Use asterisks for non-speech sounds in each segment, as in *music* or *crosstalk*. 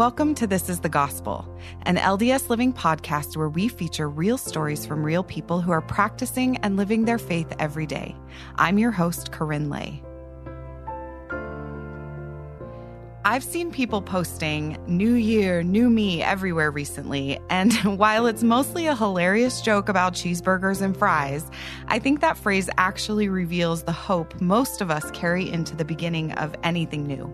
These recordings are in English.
Welcome to This is the Gospel, an LDS Living podcast where we feature real stories from real people who are practicing and living their faith every day. I'm your host, KaRyn Lay. I've seen people posting New Year, New Me everywhere recently, and *laughs* while it's mostly a hilarious joke about cheeseburgers and fries, I think that phrase actually reveals the hope most of us carry into the beginning of anything new.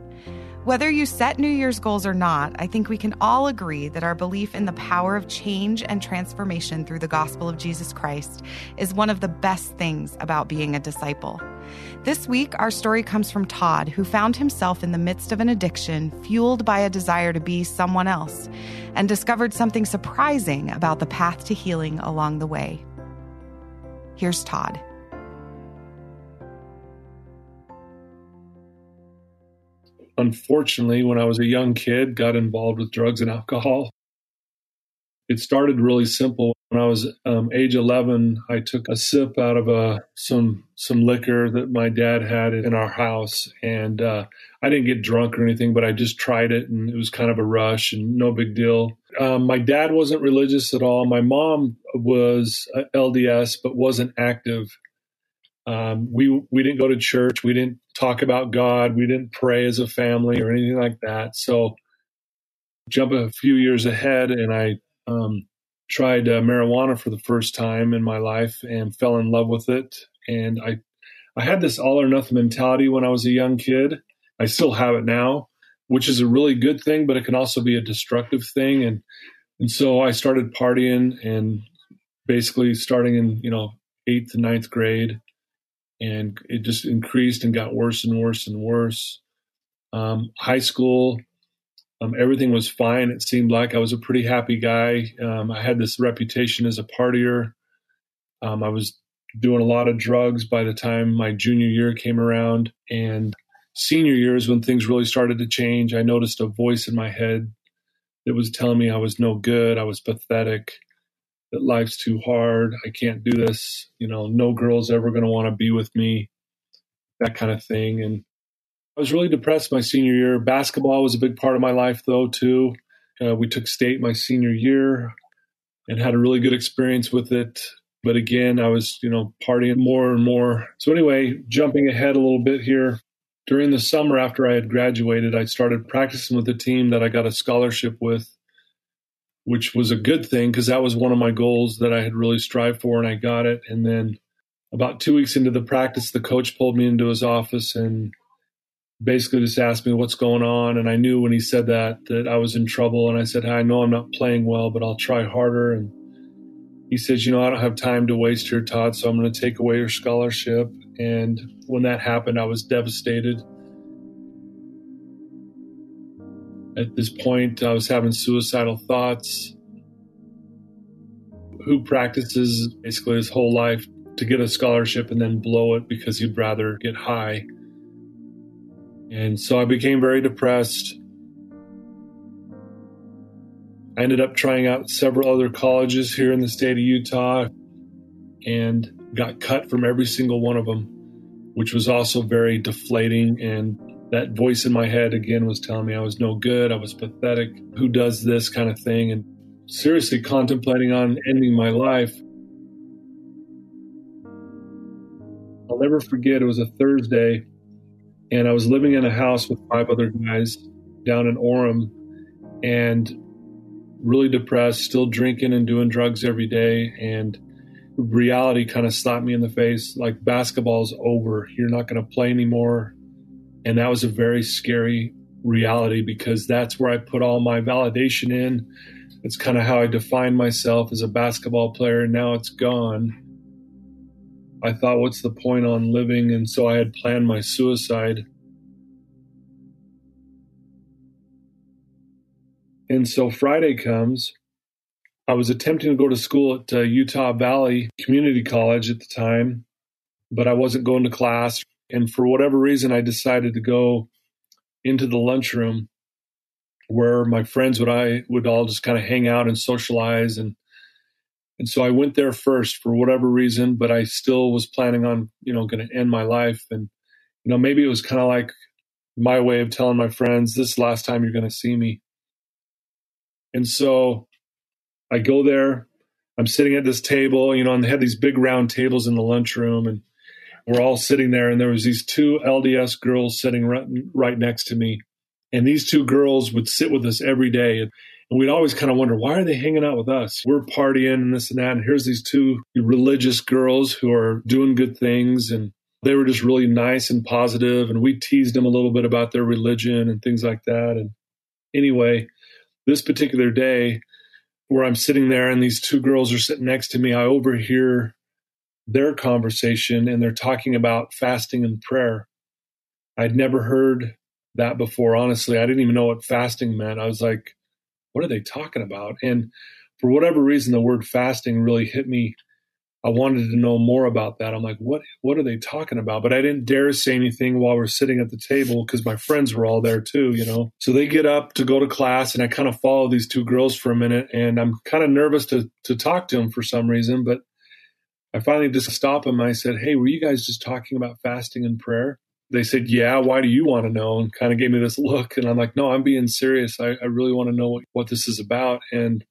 Whether you set New Year's goals or not, I think we can all agree that our belief in the power of change and transformation through the gospel of Jesus Christ is one of the best things about being a disciple. This week, our story comes from Todd, who found himself in the midst of an addiction fueled by a desire to be someone else, and discovered something surprising about the path to healing along the way. Here's Todd. Unfortunately, when I was a young kid, got involved with drugs and alcohol. It started really simple. When I was um, age 11, I took a sip out of a, uh, some some liquor that my dad had in our house, and uh, I didn't get drunk or anything, but I just tried it, and it was kind of a rush and no big deal. Um, my dad wasn't religious at all. My mom was uh, LDS, but wasn't active um, we we didn't go to church. We didn't talk about God. We didn't pray as a family or anything like that. So, jump a few years ahead, and I um, tried uh, marijuana for the first time in my life and fell in love with it. And I I had this all or nothing mentality when I was a young kid. I still have it now, which is a really good thing, but it can also be a destructive thing. And and so I started partying and basically starting in you know eighth and ninth grade and it just increased and got worse and worse and worse. Um, high school, um, everything was fine. It seemed like I was a pretty happy guy. Um, I had this reputation as a partier. Um, I was doing a lot of drugs by the time my junior year came around. And senior year is when things really started to change. I noticed a voice in my head that was telling me I was no good, I was pathetic that life's too hard. I can't do this. You know, no girl's ever going to want to be with me, that kind of thing. And I was really depressed my senior year. Basketball was a big part of my life, though, too. Uh, we took state my senior year and had a really good experience with it. But again, I was, you know, partying more and more. So, anyway, jumping ahead a little bit here, during the summer after I had graduated, I started practicing with a team that I got a scholarship with which was a good thing because that was one of my goals that I had really strived for and I got it. And then about two weeks into the practice, the coach pulled me into his office and basically just asked me what's going on. And I knew when he said that that I was in trouble. And I said, I know I'm not playing well, but I'll try harder. And he says, You know, I don't have time to waste here, Todd, so I'm going to take away your scholarship. And when that happened, I was devastated. At this point, I was having suicidal thoughts. Who practices basically his whole life to get a scholarship and then blow it because he'd rather get high? And so I became very depressed. I ended up trying out several other colleges here in the state of Utah and got cut from every single one of them, which was also very deflating and that voice in my head again was telling me I was no good, I was pathetic, who does this kind of thing, and seriously contemplating on ending my life. I'll never forget, it was a Thursday, and I was living in a house with five other guys down in Orem, and really depressed, still drinking and doing drugs every day, and reality kind of slapped me in the face like basketball's over. You're not going to play anymore and that was a very scary reality because that's where I put all my validation in. It's kind of how I defined myself as a basketball player, and now it's gone. I thought, what's the point on living? And so I had planned my suicide. And so Friday comes. I was attempting to go to school at uh, Utah Valley Community College at the time, but I wasn't going to class. And for whatever reason, I decided to go into the lunchroom where my friends would I would all just kind of hang out and socialize and and so I went there first for whatever reason, but I still was planning on, you know, going to end my life. And, you know, maybe it was kind of like my way of telling my friends, this last time you're going to see me. And so I go there. I'm sitting at this table, you know, and they had these big round tables in the lunchroom, and we're all sitting there. And there was these two LDS girls sitting right, right next to me, and these two girls would sit with us every day. And we'd always kind of wonder, why are they hanging out with us? We're partying and this and that. And here's these two religious girls who are doing good things. And they were just really nice and positive, And we teased them a little bit about their religion and things like that. And anyway, this particular day, where I'm sitting there and these two girls are sitting next to me, I overhear their conversation and they're talking about fasting and prayer. I'd never heard that before, honestly. I didn't even know what fasting meant. I was like, what are they talking about? And for whatever reason, the word fasting really hit me I wanted to know more about that. I'm like, what what are they talking about? But I didn't dare say anything while we're sitting at the table because my friends were all there too, you know. So they get up to go to class, and I kind of follow these two girls for a minute, and I'm kind of nervous to to talk to them for some reason, but I finally just stopped them. I said, "Hey, were you guys just talking about fasting and prayer?" They said, "Yeah. Why do you want to know?" And kind of gave me this look, and I'm like, "No, I'm being serious. I, I really want to know what, what this is about." And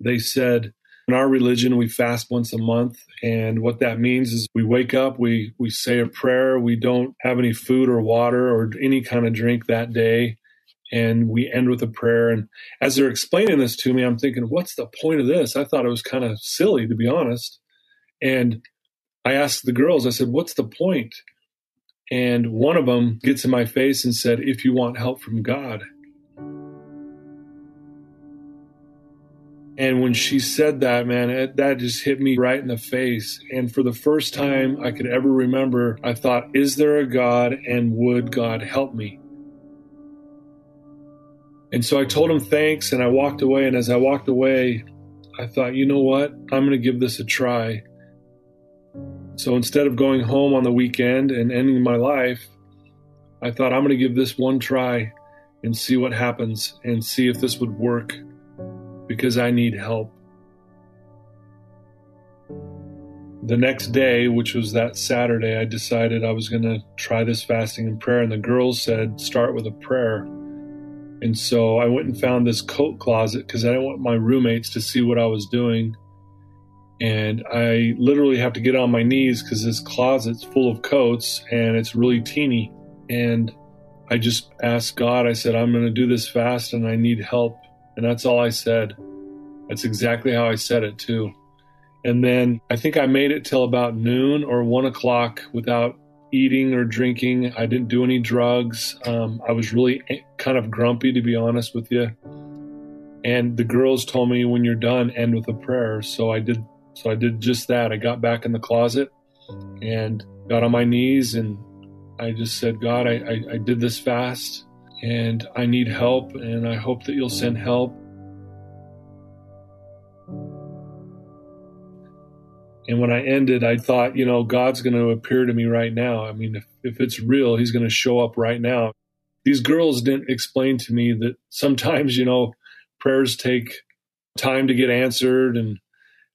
they said in our religion, we fast once a month. And what that means is we wake up, we, we say a prayer, we don't have any food or water or any kind of drink that day. And we end with a prayer. And as they're explaining this to me, I'm thinking, what's the point of this? I thought it was kind of silly, to be honest. And I asked the girls, I said, what's the point? And one of them gets in my face and said, if you want help from God. And when she said that, man, it, that just hit me right in the face. And for the first time I could ever remember, I thought, is there a God and would God help me? And so I told him thanks and I walked away. And as I walked away, I thought, you know what? I'm going to give this a try. So instead of going home on the weekend and ending my life, I thought, I'm going to give this one try and see what happens and see if this would work because I need help. The next day, which was that Saturday, I decided I was going to try this fasting and prayer. And the girls said, start with a prayer. And so I went and found this coat closet because I didn't want my roommates to see what I was doing. And I literally have to get on my knees because this closet's full of coats and it's really teeny. And I just asked God, I said, I'm going to do this fast and I need help. And that's all I said. That's exactly how I said it, too. And then I think I made it till about noon or one o'clock without eating or drinking. I didn't do any drugs. Um, I was really kind of grumpy, to be honest with you. And the girls told me, when you're done, end with a prayer. So I did. So I did just that. I got back in the closet and got on my knees and I just said, God, I, I, I did this fast and I need help, and I hope that you'll send help. And when I ended, I thought, you know, God's going to appear to me right now. I mean, if, if it's real, He's going to show up right now. These girls didn't explain to me that sometimes, you know, prayers take time to get answered and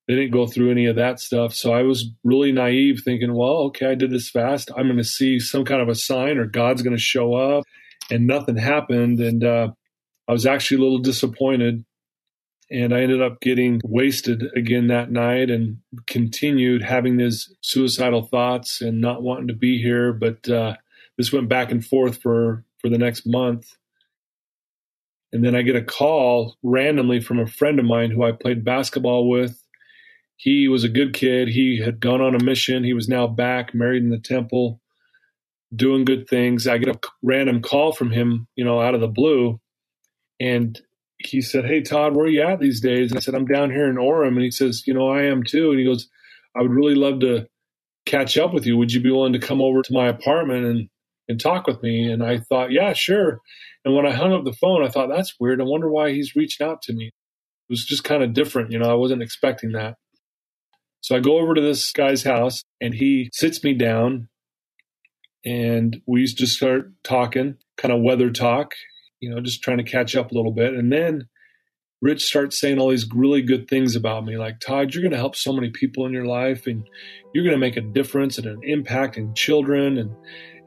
they didn't go through any of that stuff. So I was really naive thinking, well, okay, I did this fast. I'm going to see some kind of a sign or God's going to show up and nothing happened. And uh, I was actually a little disappointed. And I ended up getting wasted again that night and continued having these suicidal thoughts and not wanting to be here. But uh, this went back and forth for, for the next month. And then I get a call randomly from a friend of mine who I played basketball with. He was a good kid. He had gone on a mission. He was now back, married in the temple doing good things. I get a random call from him, you know, out of the blue. And he said, Hey, Todd, where are you at these days? And I said, I'm down here in Orem. And he says, You know, I am too. And he goes, I would really love to catch up with you. Would you be willing to come over to my apartment and, and talk with me? And I thought, Yeah, sure. And when I hung up the phone, I thought, That's weird. I wonder why he's reached out to me. It was just kind of different. You know, I wasn't expecting that. So I go over to this guy's house and he sits me down and we to start talking, kind of weather talk, you know, just trying to catch up a little bit. And then Rich starts saying all these really good things about me, like Todd, you're going to help so many people in your life, and you're going to make a difference and an impact in children and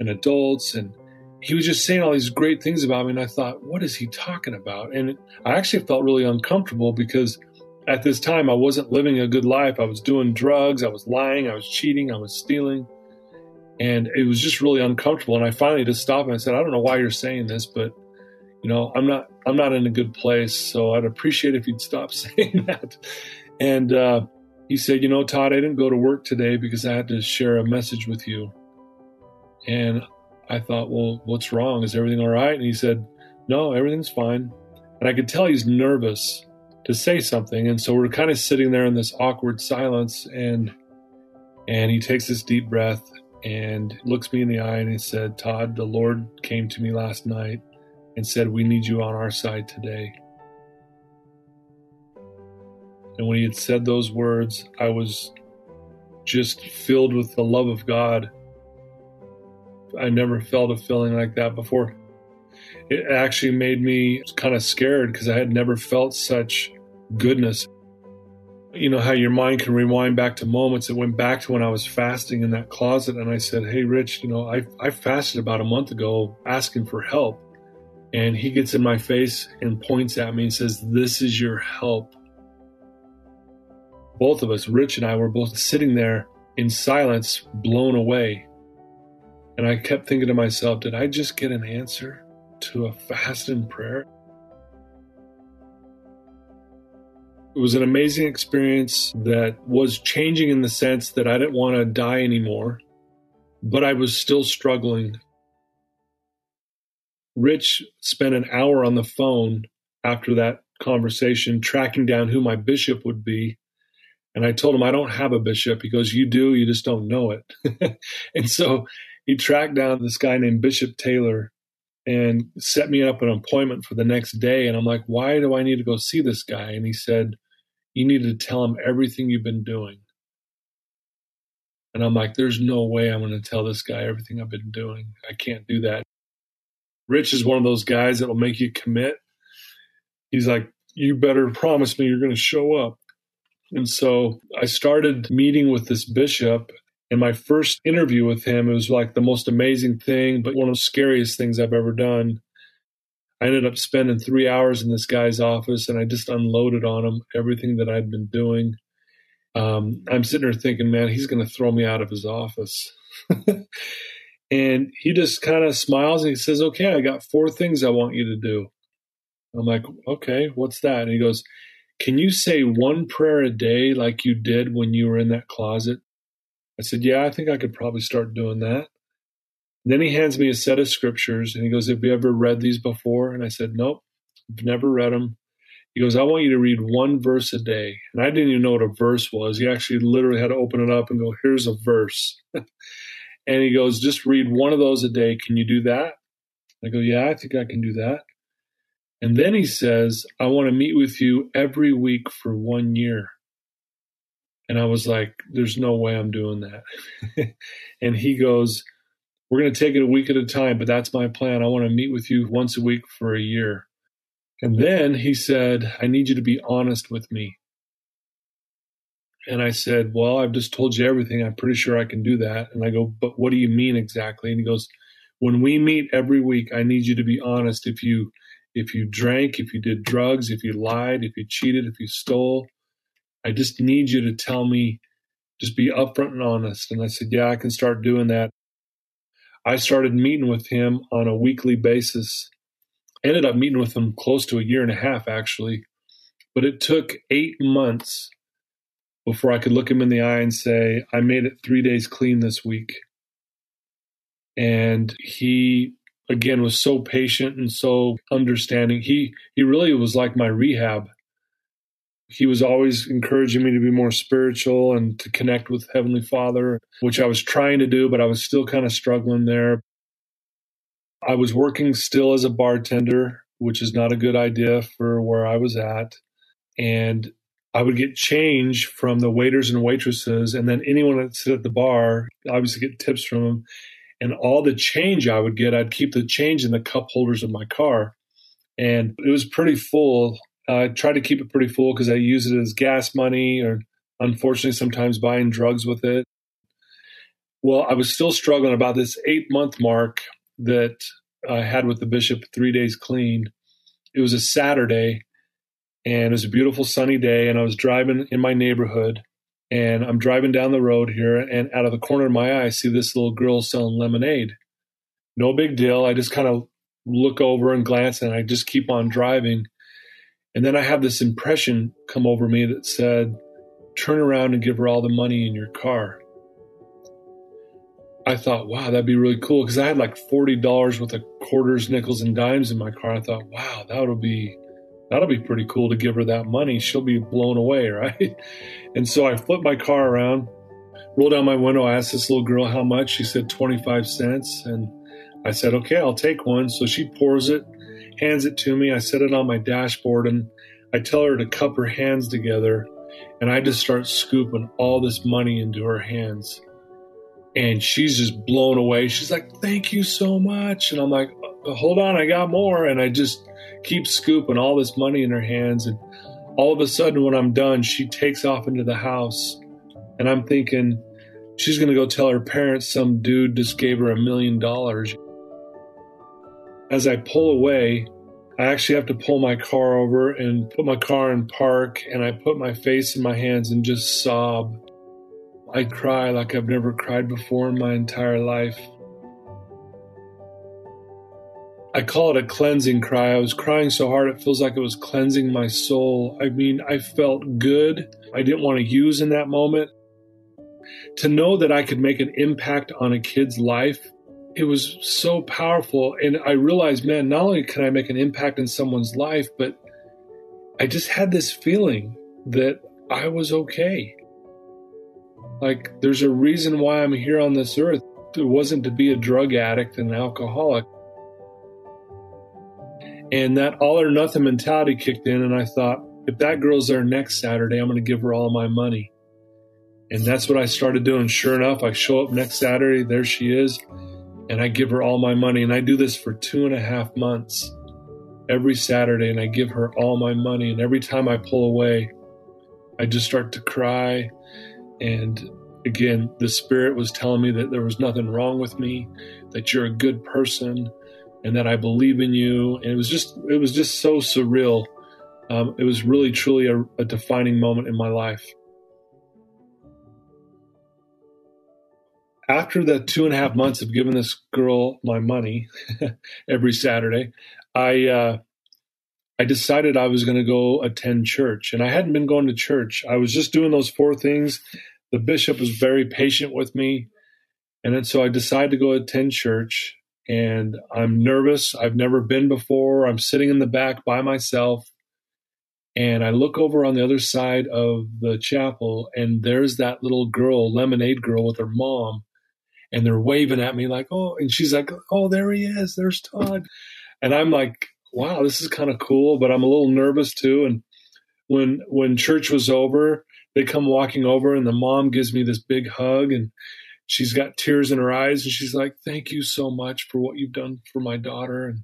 and adults, and he was just saying all these great things about me. And I thought, what is he talking about? And I actually felt really uncomfortable because at this time I wasn't living a good life. I was doing drugs, I was lying, I was cheating, I was stealing. And it was just really uncomfortable. And I finally just stopped and I said, I don't know why you're saying this, but you know, I'm not I'm not in a good place. So I'd appreciate if you'd stop *laughs* saying that. And uh, he said, you know, Todd, I didn't go to work today because I had to share a message with you. And I thought, well, what's wrong? Is everything all right? And he said, no, everything's fine. And I could tell he's nervous to say something. And so we're kind of sitting there in this awkward silence. And and he takes this deep breath and looks me in the eye and he said, Todd, the Lord came to me last night and said, We need you on our side today. And when he had said those words, I was just filled with the love of God I never felt a feeling like that before. It actually made me kind of scared because I had never felt such goodness. You know how your mind can rewind back to moments. It went back to when I was fasting in that closet, and I said, "Hey, Rich, you know, I I fasted about a month ago, asking for help." And he gets in my face and points at me and says, This is your help. Both of us, Rich and I, were both sitting there in silence, blown away. And I kept thinking to myself, did I just get an answer to a fast and prayer? It was an amazing experience that was changing in the sense that I didn't want to die anymore, but I was still struggling. Rich spent an hour on the phone after that conversation tracking down who my bishop would be. And I told him, I don't have a bishop. He goes, You do, you just don't know it. *laughs* and so he tracked down this guy named Bishop Taylor and set me up an appointment for the next day. And I'm like, why do I need to go see this guy? And he said, you need to tell him everything you've been doing. And I'm like, there's no way I'm going to tell this guy everything I've been doing. I can't do that. Rich is one of those guys that will make you commit. He's like, you better promise me you're going to show up. And so I started meeting with this bishop And my first interview with him, it was like the most amazing thing, but one of the scariest things I've ever done. I ended up spending three hours in this guy's office and I just unloaded on him everything that I'd been doing. Um, I'm sitting there thinking, man, he's going to throw me out of his office. *laughs* and he just kind of smiles and he says, okay, I got four things I want you to do. I'm like, okay, what's that? And he goes, can you say one prayer a day like you did when you were in that closet? I said, Yeah, I think I could probably start doing that. Then he hands me a set of scriptures and he goes, Have you ever read these before? And I said, Nope, I've never read them. He goes, I want you to read one verse a day. And I didn't even know what a verse was. He actually literally had to open it up and go, Here's a verse. *laughs* and he goes, Just read one of those a day. Can you do that? I go, Yeah, I think I can do that. And then he says, I want to meet with you every week for one year. And I was like, there's no way I'm doing that. *laughs* and he goes, we're going to take it a week at a time, but that's my plan. I want to meet with you once a week for a year. And then he said, I need you to be honest with me. And I said, Well, I've just told you everything. I'm pretty sure I can do that. And I go, But what do you mean exactly? And he goes, When we meet every week, I need you to be honest. If you if you drank, if you did drugs, if you lied, if you cheated, if you stole, I just need you to tell me, just be upfront and honest. And I said, Yeah, I can start doing that. I started meeting with him on a weekly basis. ended up meeting with him close to a year and a half, actually. But it took eight months before I could look him in the eye and say, I made it three days clean this week. And he again was so patient and so understanding. He he really was like my rehab he was always encouraging me to be more spiritual and to connect with Heavenly Father, which I was trying to do, but I was still kind of struggling there. I was working still as a bartender, which is not a good idea for where I was at. And I would get change from the waiters and waitresses, and then anyone that sit at the bar, obviously get tips from them. And all the change I would get, I'd keep the change in the cup holders of my car. And it was pretty full I try to keep it pretty full because I use it as gas money or unfortunately sometimes buying drugs with it. Well, I was still struggling about this eight month mark that I had with the bishop, three days clean. It was a Saturday, and it was a beautiful sunny day, and I was driving in my neighborhood, and I'm driving down the road here, and out of the corner of my eye, I see this little girl selling lemonade. No big deal. I just kind of look over and glance, and I just keep on driving. And then I have this impression come over me that said, turn around and give her all the money in your car. I thought, wow, that'd be really cool because I had like forty dollars worth of quarters, nickels, and dimes in my car. I thought, wow, that'll be that'll be pretty cool to give her that money. She'll be blown away, *laughs* right? And so I flipped my car around, rolled down my window, I asked this little girl how much. She said 25 cents. And I said, okay, I'll take one. So she pours it, hands it to me. I set it on my dashboard and I tell her to cup her hands together. And I just start scooping all this money into her hands and she's just blown away. She's like, "Thank you so much," and I'm like, uh, "Hold on, I got more." And I just keep scooping all this money in her hands, and all of a sudden, when I'm done, she takes off into the house, and I'm thinking she's going to go tell her parents some dude just gave her a million dollars. As I pull away, I actually have to pull my car over and put my car in park, and I put my face in my hands and just sob I cry like I've never cried before in my entire life. I call it a cleansing cry. I was crying so hard it feels like it was cleansing my soul. I mean, I felt good. I didn't want to use in that moment. To know that I could make an impact on a kid's life, it was so powerful. And I realized, man, not only can I make an impact in someone's life, but I just had this feeling that I was okay. Like, there's a reason why I'm here on this earth. It wasn't to be a drug addict and an alcoholic. And that all or nothing mentality kicked in, and I thought, if that girl's there next Saturday, I'm going to give her all my money. And that's what I started doing. Sure enough, I show up next Saturday, there she is, and I give her all my money. And I do this for two and a half months every Saturday, and I give her all my money. And every time I pull away, I just start to cry and again, the Spirit was telling me that there was nothing wrong with me, that you're a good person, and that I believe in you. And it was just, it was just so surreal. Um, it was really, truly a, a defining moment in my life. After the two and a half months of giving this girl my money *laughs* every Saturday, I uh, I decided I was going to go attend church. And I hadn't been going to church. I was just doing those four things. The bishop was very patient with me. And then so I decided to go attend church. And I'm nervous. I've never been before. I'm sitting in the back by myself. And I look over on the other side of the chapel, and there's that little girl, lemonade girl, with her mom. And they're waving at me like, oh, and she's like, oh, there he is. There's Todd. And I'm like, wow, this is kind of cool, but I'm a little nervous too. And when when church was over, they come walking over, and the mom gives me this big hug, and she's got tears in her eyes, and she's like, "Thank you so much for what you've done for my daughter." And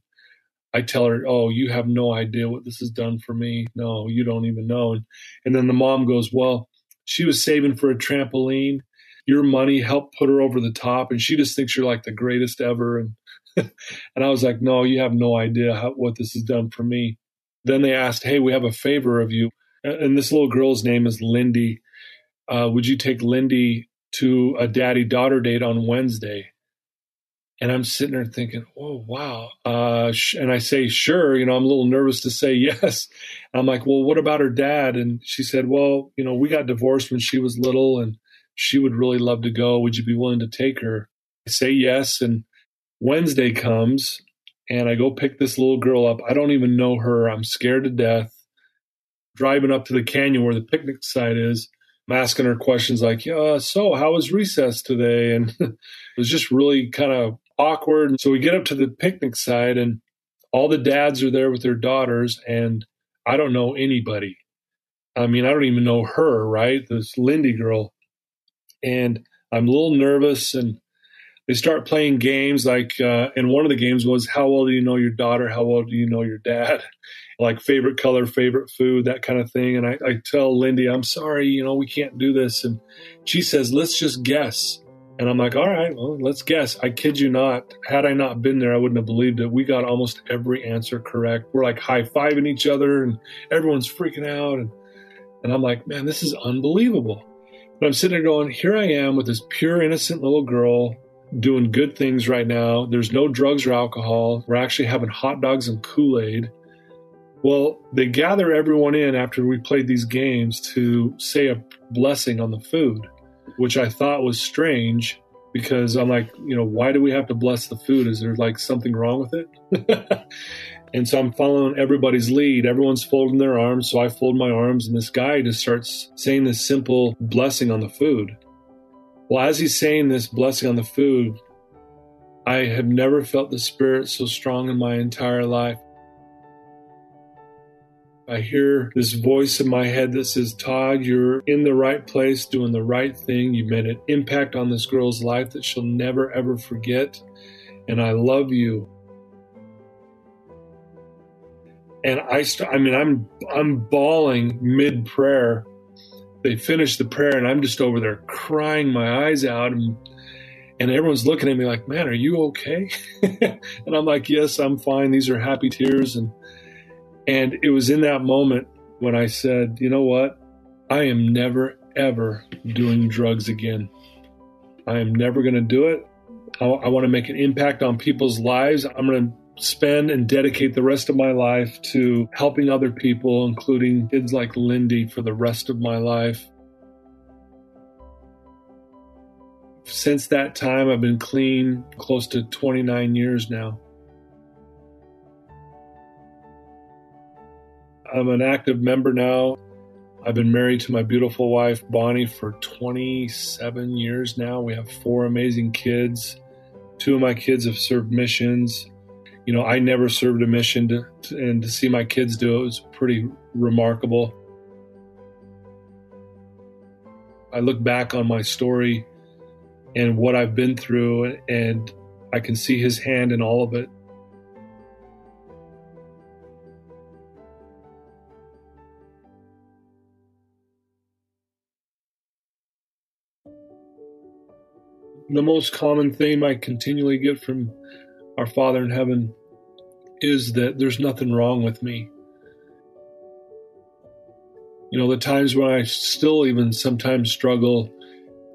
I tell her, "Oh, you have no idea what this has done for me. No, you don't even know." And and then the mom goes, "Well, she was saving for a trampoline." Your money helped put her over the top, and she just thinks you're like the greatest ever. And *laughs* and I was like, no, you have no idea how, what this has done for me. Then they asked, hey, we have a favor of you. And this little girl's name is Lindy. Uh, would you take Lindy to a daddy daughter date on Wednesday? And I'm sitting there thinking, oh, wow. Uh, and I say, sure. You know, I'm a little nervous to say *laughs* yes. I'm like, well, what about her dad? And she said, well, you know, we got divorced when she was little and she would really love to go. Would you be willing to take her? I say yes. And Wednesday comes and I go pick this little girl up. I don't even know her. I'm scared to death. Driving up to the canyon where the picnic site is, I'm asking her questions like, yeah, so how was recess today? And *laughs* it was just really kind of awkward. So we get up to the picnic site and all the dads are there with their daughters and I don't know anybody. I mean, I don't even know her, right? This Lindy girl. And I'm a little nervous and they start playing games like uh, and one of the games was how well do you know your daughter how well do you know your dad *laughs* like favorite color favorite food that kind of thing and I, I tell lindy i'm sorry you know we can't do this and she says let's just guess And I'm like, all right, well, let's guess. I kid you not. Had I not been there, I wouldn't have believed it. We got almost every answer correct. We're like high fiving each other and everyone's freaking out. And, and I'm like, man, this is unbelievable. But I'm sitting there going, here I am with this pure, innocent little girl doing good things right now. There's no drugs or alcohol. We're actually having hot dogs and Kool Aid. Well, they gather everyone in after we played these games to say a blessing on the food which I thought was strange because I'm like, you know, why do we have to bless the food? Is there like something wrong with it? *laughs* and so I'm following everybody's lead. Everyone's folding their arms. So I fold my arms, and this guy just starts saying this simple blessing on the food. Well, as he's saying this blessing on the food, I have never felt the Spirit so strong in my entire life. I hear this voice in my head that says, Todd, you're in the right place, doing the right thing. You've made an impact on this girl's life that she'll never, ever forget. And I love you. And I, st- I mean, I'm, I'm bawling mid prayer. They finish the prayer, and I'm just over there crying my eyes out. And, and everyone's looking at me like, man, are you okay? *laughs* and I'm like, yes, I'm fine. These are happy tears. And, and it was in that moment when I said, you know what? I am never, ever doing drugs again. I am never going to do it. I, I want to make an impact on people's lives. I'm going to spend and dedicate the rest of my life to helping other people, including kids like Lindy, for the rest of my life. Since that time, I've been clean close to 29 years now. I'm an active member now. I've been married to my beautiful wife, Bonnie, for 27 years now. We have four amazing kids. Two of my kids have served missions. You know, I never served a mission, to, to, and to see my kids do it was pretty remarkable. I look back on my story and what I've been through, and I can see his hand in all of it. the most common theme I continually get from our Father in heaven is that there's nothing wrong with me. You know, the times when I still even sometimes struggle,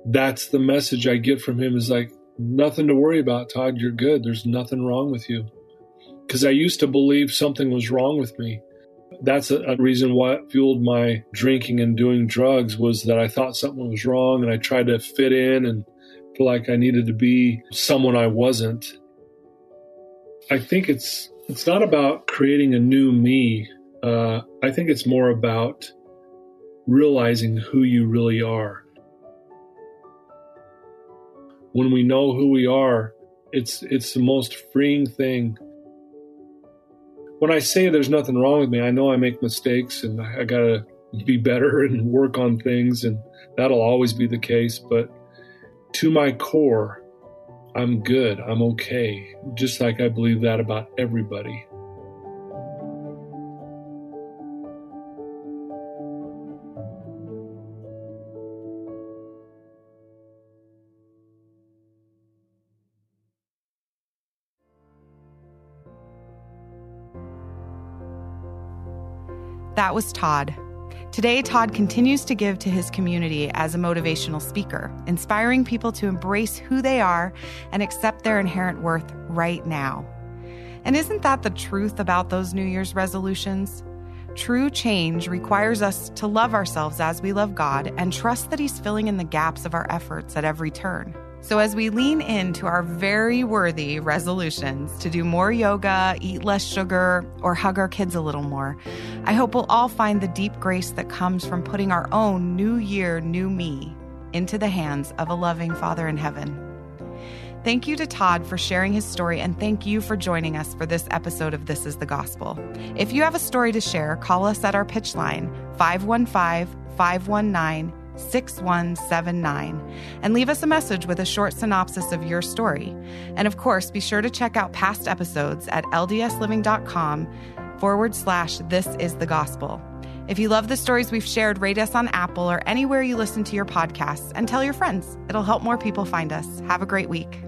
that's the message I get from him is like, nothing to worry about, Todd. You're good. There's nothing wrong with you. Because I used to believe something was wrong with me. That's a, reason why fueled my drinking and doing drugs was that I thought something was wrong and I tried to fit in and feel like I needed to be someone I wasn't. I think it's it's not about creating a new me. Uh, I think it's more about realizing who you really are. When we know who we are, it's it's the most freeing thing. When I say there's nothing wrong with me, I know I make mistakes and I, I gotta be better *laughs* and work on things, and that'll always be the case. But to my core, I'm good, I'm okay, just like I believe that about everybody. That was Todd. Today, Todd continues to give to his community as a motivational speaker, inspiring people to embrace who they are and accept their inherent worth right now. And isn't that the truth about those New Year's resolutions? True change requires us to love ourselves as we love God and trust that He's filling in the gaps of our efforts at every turn. So, as we lean into our very worthy resolutions to do more yoga, eat less sugar, or hug our kids a little more, I hope we'll all find the deep grace that comes from putting our own new year, new me into the hands of a loving Father in heaven. Thank you to Todd for sharing his story, and thank you for joining us for this episode of This is the Gospel. If you have a story to share, call us at our pitch line, 515 519 6179 and leave us a message with a short synopsis of your story. And of course, be sure to check out past episodes at ldsliving.com forward slash this is the gospel. If you love the stories we've shared, rate us on Apple or anywhere you listen to your podcasts and tell your friends. It'll help more people find us. Have a great week.